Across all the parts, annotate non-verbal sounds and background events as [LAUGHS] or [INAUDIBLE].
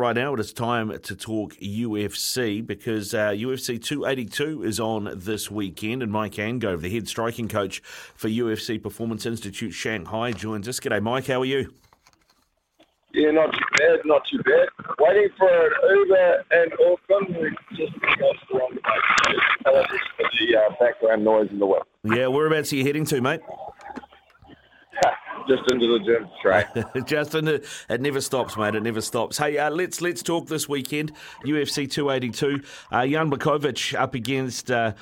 right now, it is time to talk UFC because uh, UFC 282 is on this weekend, and Mike Angove, the head striking coach for UFC Performance Institute Shanghai, joins us. G'day, Mike. How are you? Yeah, not too bad, not too bad. Waiting for an Uber and Auckland. We just got the wrong way. The uh, background noise in the way. Yeah, whereabouts are you heading to, mate? Just into the gym straight. [LAUGHS] just into it never stops, mate. It never stops. Hey, uh, let's let's talk this weekend. UFC 282. Uh, Jan Blachowicz up against. Uh,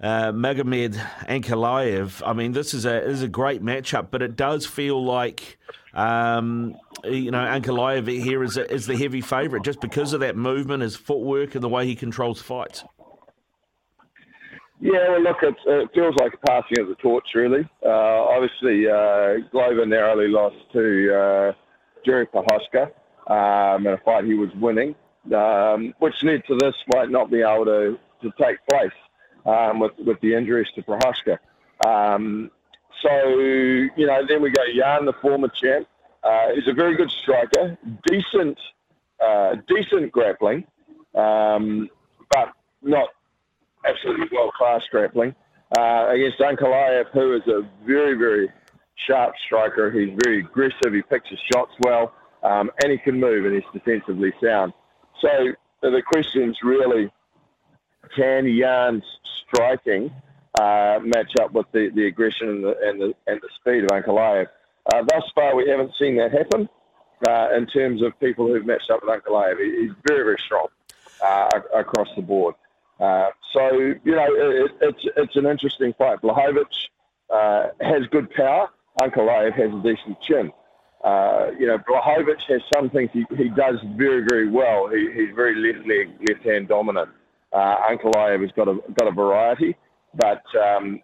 uh, Magomed Ankalaev. I mean, this is a this is a great matchup, but it does feel like um, you know Ankalaev here is a, is the heavy favourite just because of that movement, his footwork, and the way he controls fights. Yeah, well, look, it feels like a passing of the torch, really. Uh, obviously, uh, Glover narrowly lost to uh, Jerry Prochazka um, in a fight he was winning, um, which led to this fight not being able to, to take place um, with, with the injuries to Prochazka. Um, so, you know, then we go Jan, the former champ. Uh, he's a very good striker, decent, uh, decent grappling, um, but not absolutely world class grappling uh, against Ankalaev, who is a very, very sharp striker. He's very aggressive. He picks his shots well, um, and he can move, and he's defensively sound. So the question's really can Jan's striking uh, match up with the, the aggression and the, and the, and the speed of Ankalaev? Uh, thus far, we haven't seen that happen uh, in terms of people who've matched up with Ankalaev. He's very, very strong uh, across the board. Uh, so you know, it, it's it's an interesting fight. Blachowicz uh, has good power. Ankalaev has a decent chin. Uh, you know, Blachowicz has some things he, he does very very well. He, he's very left leg, left hand dominant. Uh, Ankalaev has got a got a variety, but um,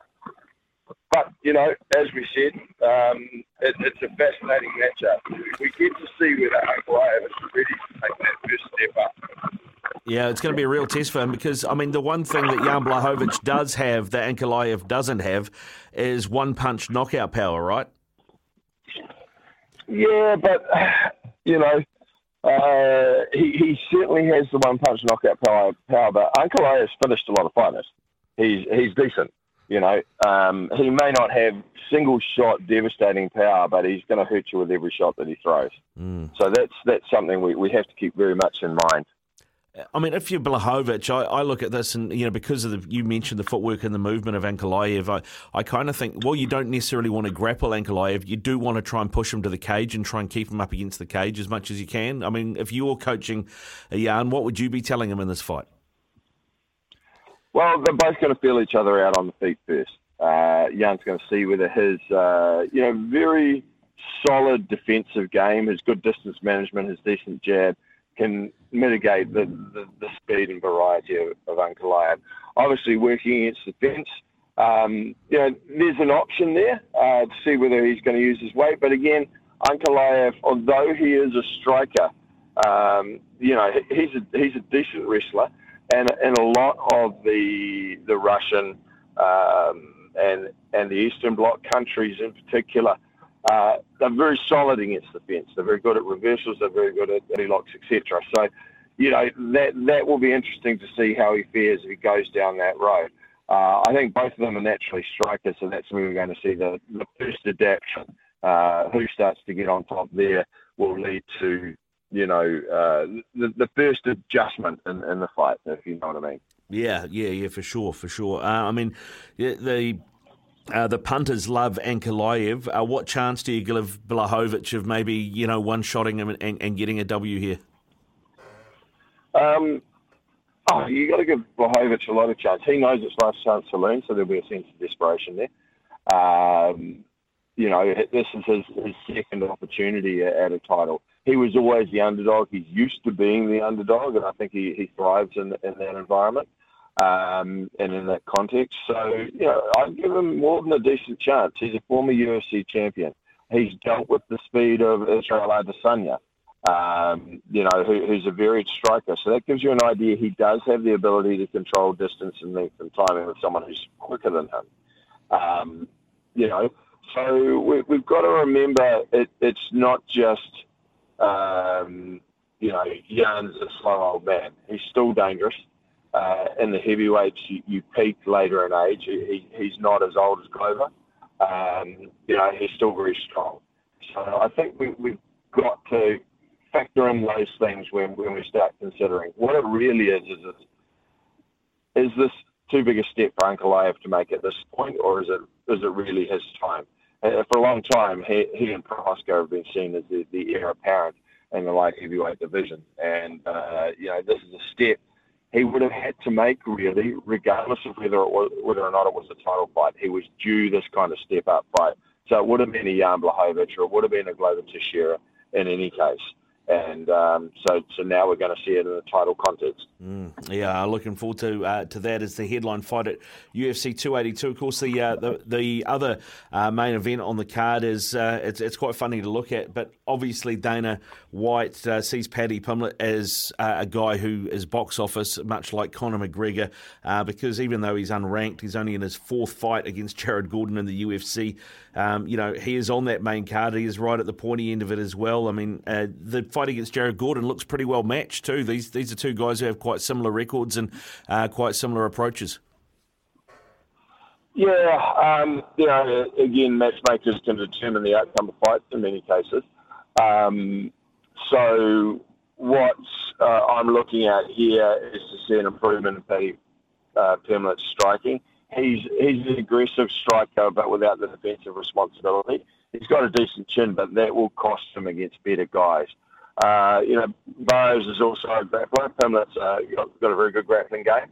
but you know, as we said, um, it, it's a fascinating matchup. We get to see whether Ankalaev is ready to take that first step up. Yeah, it's going to be a real test for him because, I mean, the one thing that Jan Blachowicz does have that Ankalaev doesn't have is one punch knockout power, right? Yeah, but, you know, uh, he, he certainly has the one punch knockout power, power but Ankalaev's finished a lot of fighters. He's, he's decent. You know, um, he may not have single shot devastating power, but he's going to hurt you with every shot that he throws. Mm. So that's that's something we, we have to keep very much in mind. I mean, if you're Blachowicz, I, I, look at this and, you know, because of the, you mentioned the footwork and the movement of Ankalaev, I, I kind of think, well, you don't necessarily want to grapple Ankalaev. You do want to try and push him to the cage and try and keep him up against the cage as much as you can. I mean, if you're coaching a Jan, what would you be telling him in this fight? Well, they're both going to feel each other out on the feet first. Uh, going to see whether his, uh, you know, very solid defensive game, his good distance management, his decent jab – can mitigate the, the, the speed and variety of, of. Obviously, working against the fence, um, you know, there's an option there uh, to see whether he's going to use his weight. But again, Ankalaev, although he is a striker, um, you know, he's a, he's a decent wrestler, and and a lot of the the Russian um, and and the Eastern Bloc countries in particular uh, they're very solid against the fence. They're very good at reversals. They're very good at locks, etc. So, you know, that that will be interesting to see how he fares if he goes down that road. Uh, I think both of them are naturally strikers, so that's where we're going to see the, the first adaptation. Uh, who starts to get on top there will lead to, you know, uh, the, the first adjustment in, in the fight, if you know what I mean. Yeah, yeah, yeah, for sure, for sure. Uh, I mean, the uh, the punters love Ankalaev. Uh, what chance do you give Blachowicz of maybe you know one shotting him and, and getting a W here? Um, oh, you got to give Blachowicz a lot of chance. He knows it's last chance to learn, so there'll be a sense of desperation there. Um, you know, this is his, his second opportunity at a title. He was always the underdog. He's used to being the underdog, and I think he, he thrives in, in that environment um, and in that context. So, you know, I'd give him more than a decent chance. He's a former UFC champion. He's dealt with the speed of Israel Adesanya, um, you know, who, who's a varied striker. So that gives you an idea he does have the ability to control distance and length and timing with someone who's quicker than him. Um, you know, so we, have got to remember it, it's not just, um, you know, Jan's a slow old man. He's still dangerous. Uh, in the heavyweights, you, you peak later in age. He, he's not as old as Glover. Um, you know, he's still very strong. So I think we, we've got to factor in those things when, when we start considering what it really is. Is this, is this too big a step for Ankalaev to make at this point, or is it is it really his time? And for a long time, he, he and Prochazka have been seen as the, the heir apparent in the light heavyweight division, and uh, you know this is a step he would have had to make really, regardless of whether it was, whether or not it was a title fight. He was due this kind of step up fight. So it would have been a Jan Blachowicz or it would have been a Glover Teixeira in any case and um, so so now we're going to see it in a title context. Mm, yeah, looking forward to uh, to that as the headline fight at UFC 282. Of course, the uh, the, the other uh, main event on the card is uh, it's it's quite funny to look at, but obviously Dana White uh, sees Paddy Pimblett as uh, a guy who is box office, much like Conor McGregor, because even though he's unranked, he's only in his fourth fight against Jared Gordon in the UFC. Um, you know, he is on that main card. He is right at the pointy end of it as well. I mean, the fight against Jared Gordon looks pretty well matched too. These these are two guys who have quite similar records and uh, quite similar approaches. Yeah, um, you know, again, matchmakers can determine the outcome of fights in many cases. Um, so what uh, I'm looking at here is to see an improvement in Paddy uh, striking. He's he's an aggressive striker, but without the defensive responsibility. He's got a decent chin, but that will cost him against better guys. Uh, you know, Burrows is also a grappler. Pimblett's uh, got, got a very good grappling game.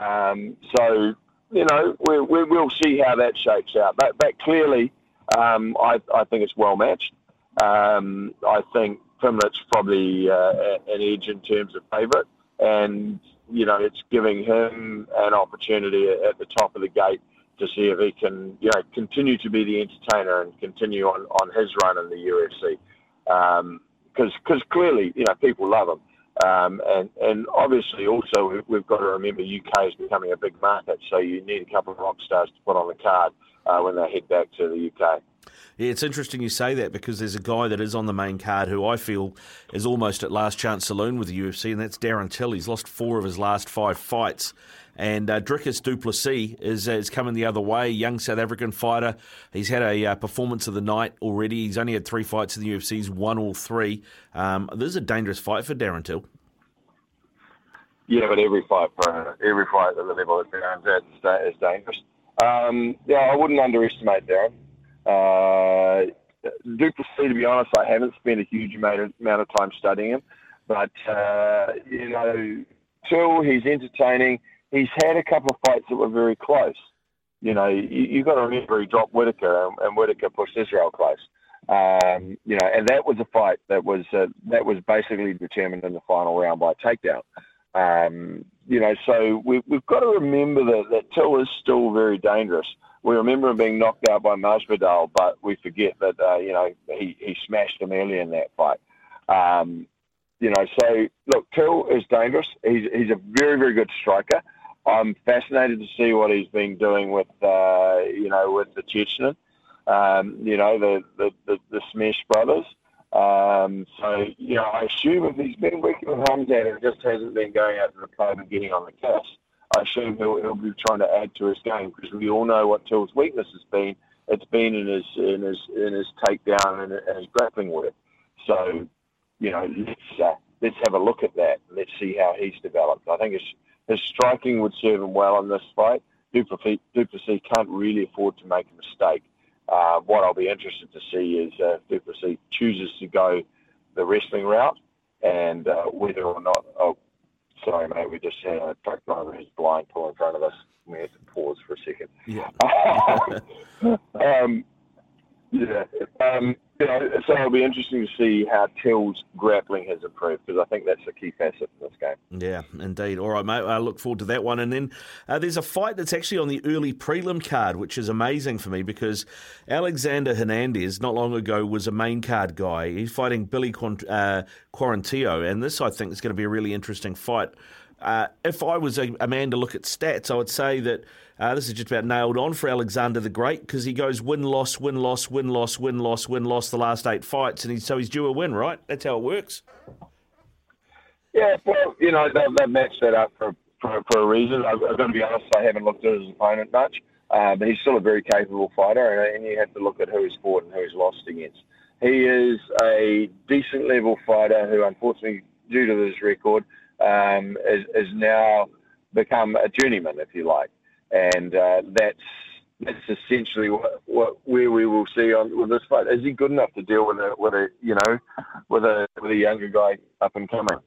Um, so, you know, we, we, will see how that shapes out. But, but clearly, um, I, I think it's well matched. Um, I think Pimblett's probably uh, an edge in terms of favourite. And, you know, it's giving him an opportunity at the top of the gate to see if he can, you know, continue to be the entertainer and continue on, on his run in the UFC. Um, because because clearly you know people love them. Um, and, and obviously, also, we've got to remember UK is becoming a big market, so you need a couple of rock stars to put on the card uh, when they head back to the UK. Yeah, it's interesting you say that because there's a guy that is on the main card who I feel is almost at last chance saloon with the UFC, and that's Darren Till. He's lost four of his last five fights. And uh, Dricus Du Plessis is, uh, is coming the other way, young South African fighter. He's had a uh, performance of the night already. He's only had three fights in the UFC. He's won all three. Um, this is a dangerous fight for Darren Till. Yeah, but every fight for every fight at the level of Darren's at is dangerous. Um, yeah, I wouldn't underestimate Darren. Uh, Du Plessis, to be honest, I haven't spent a huge amount of, time studying him, but uh, you know, Till he's entertaining he's had a couple of fights that were very close. You know, you, you've got to remember he dropped Whittaker, and, and Whittaker pushed Israel close. Um, you know, and that was a fight that was uh, that was basically determined in the final round by takedown. Um, you know, so we, we've got to remember that, that Till is still very dangerous. We remember him being knocked out by Masvidal, but we forget that uh, you know he, he smashed him early in that fight. Um, you know, so look, Till is dangerous. He's he's a very very good striker. I'm fascinated to see what he's been doing with, uh, you know, with the Chechen, um, you know, the, the, the, the Smash brothers. Um, so, you know, I assume if he's been working with Khamzat and just hasn't been going out to the club and getting on the cast, I assume he'll, he'll be trying to add to his game because we all know what Till's weakness has been. It's been in his in his in his takedown and, and his grappling work. So, you know, let's uh, let's have a look at that. Let's see how he's developed. I think it's his striking would serve him well in this fight. Du Plessis, Du Plessis can't really afford to make a mistake. Uh, what I'll be interested to see is uh, Du Plessis chooses to go the wrestling route and uh, whether or not. Oh, sorry, mate, we just had a truck driver who's blind pull in front of us. We had to pause for a second. Yeah. [LAUGHS] um, yeah. Um, you know, so it'll be interesting to see how Till's grappling has improved because I think that's a key facet in this game. Yeah, indeed. All right, mate. I look forward to that one. And then uh, there's a fight that's actually on the early prelim card, which is amazing for me because Alexander Hernandez not long ago was a main card guy. He's fighting Billy uh, Quarantillo, and this I think is going to be a really interesting fight. Uh, if I was a, a, man to look at stats, I would say that uh, this is just about nailed on for Alexander the Great because he goes win loss win loss win loss win loss win loss the last eight fights, and he, so he's due a win, right? That's how it works. Yeah, well, you know, they've, they've matched that up for, for, for a reason. I've, I've got to be honest, I haven't looked at his opponent much, uh, but he's still a very capable fighter, and, and you have to look at who he's fought and who he's lost against. He is a decent level fighter who, unfortunately, due to his record, um, is, is now become a journeyman, if you like, and uh, that's that's essentially what, what where we will see on with this fight. Is he good enough to deal with a with a you know with a with a younger guy up and coming?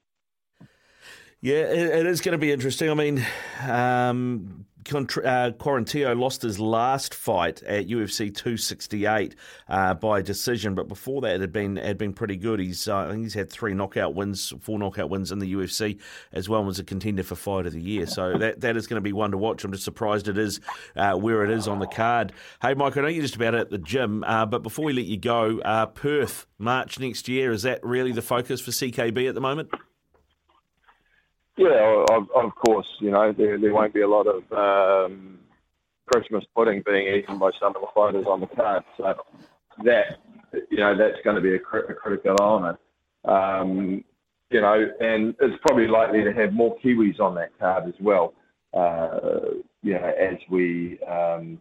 Yeah, it, is going to be interesting. I mean, um, uh, Quarantillo lost his last fight at UFC 268 uh, by decision, but before that, it had been had been pretty good. He's uh, I think he's had three knockout wins, four knockout wins in the UFC, as well as a contender for Fight of the Year. So that that is going to be one to watch. I'm just surprised it is uh, where it is on the card. Hey, Mike, I know you're just about at the gym, uh, but before we let you go, Perth March next year is that really the focus for CKB at the moment? Yeah, of, of course. You know, there, there won't be a lot of um, Christmas pudding being eaten by some of the fighters on the card. So that, you know, that's going to be a, a critical element. Um, you know, and it's probably likely to have more Kiwis on that card as well. Uh, you know, as we um,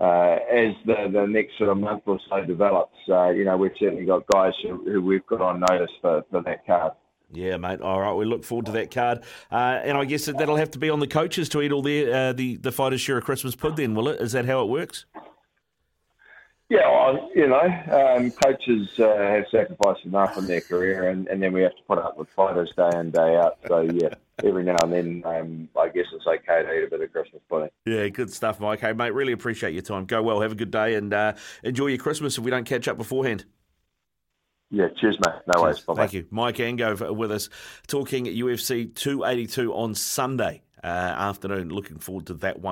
uh, as the, the next sort of month or so develops, uh, you know, we've certainly got guys who, who we've got on notice for, for that card. Yeah, mate. All right, we look forward to that card, uh, and I guess that'll have to be on the coaches to eat all their uh, the the fighters' share of Christmas pud. Then, will it? Is that how it works? Yeah, well, you know, um, coaches uh, have sacrificed enough in their career, and, and then we have to put up with fighters day in day out. So yeah, every now and then, um, I guess it's okay to eat a bit of Christmas pudding. Yeah, good stuff, Mike. Hey, mate, really appreciate your time. Go well, have a good day, and uh, enjoy your Christmas. If we don't catch up beforehand. Yeah, cheers, mate. No cheers. worries. Thank you. Mike Angove with us talking UFC 282 on Sunday uh, afternoon. Looking forward to that one.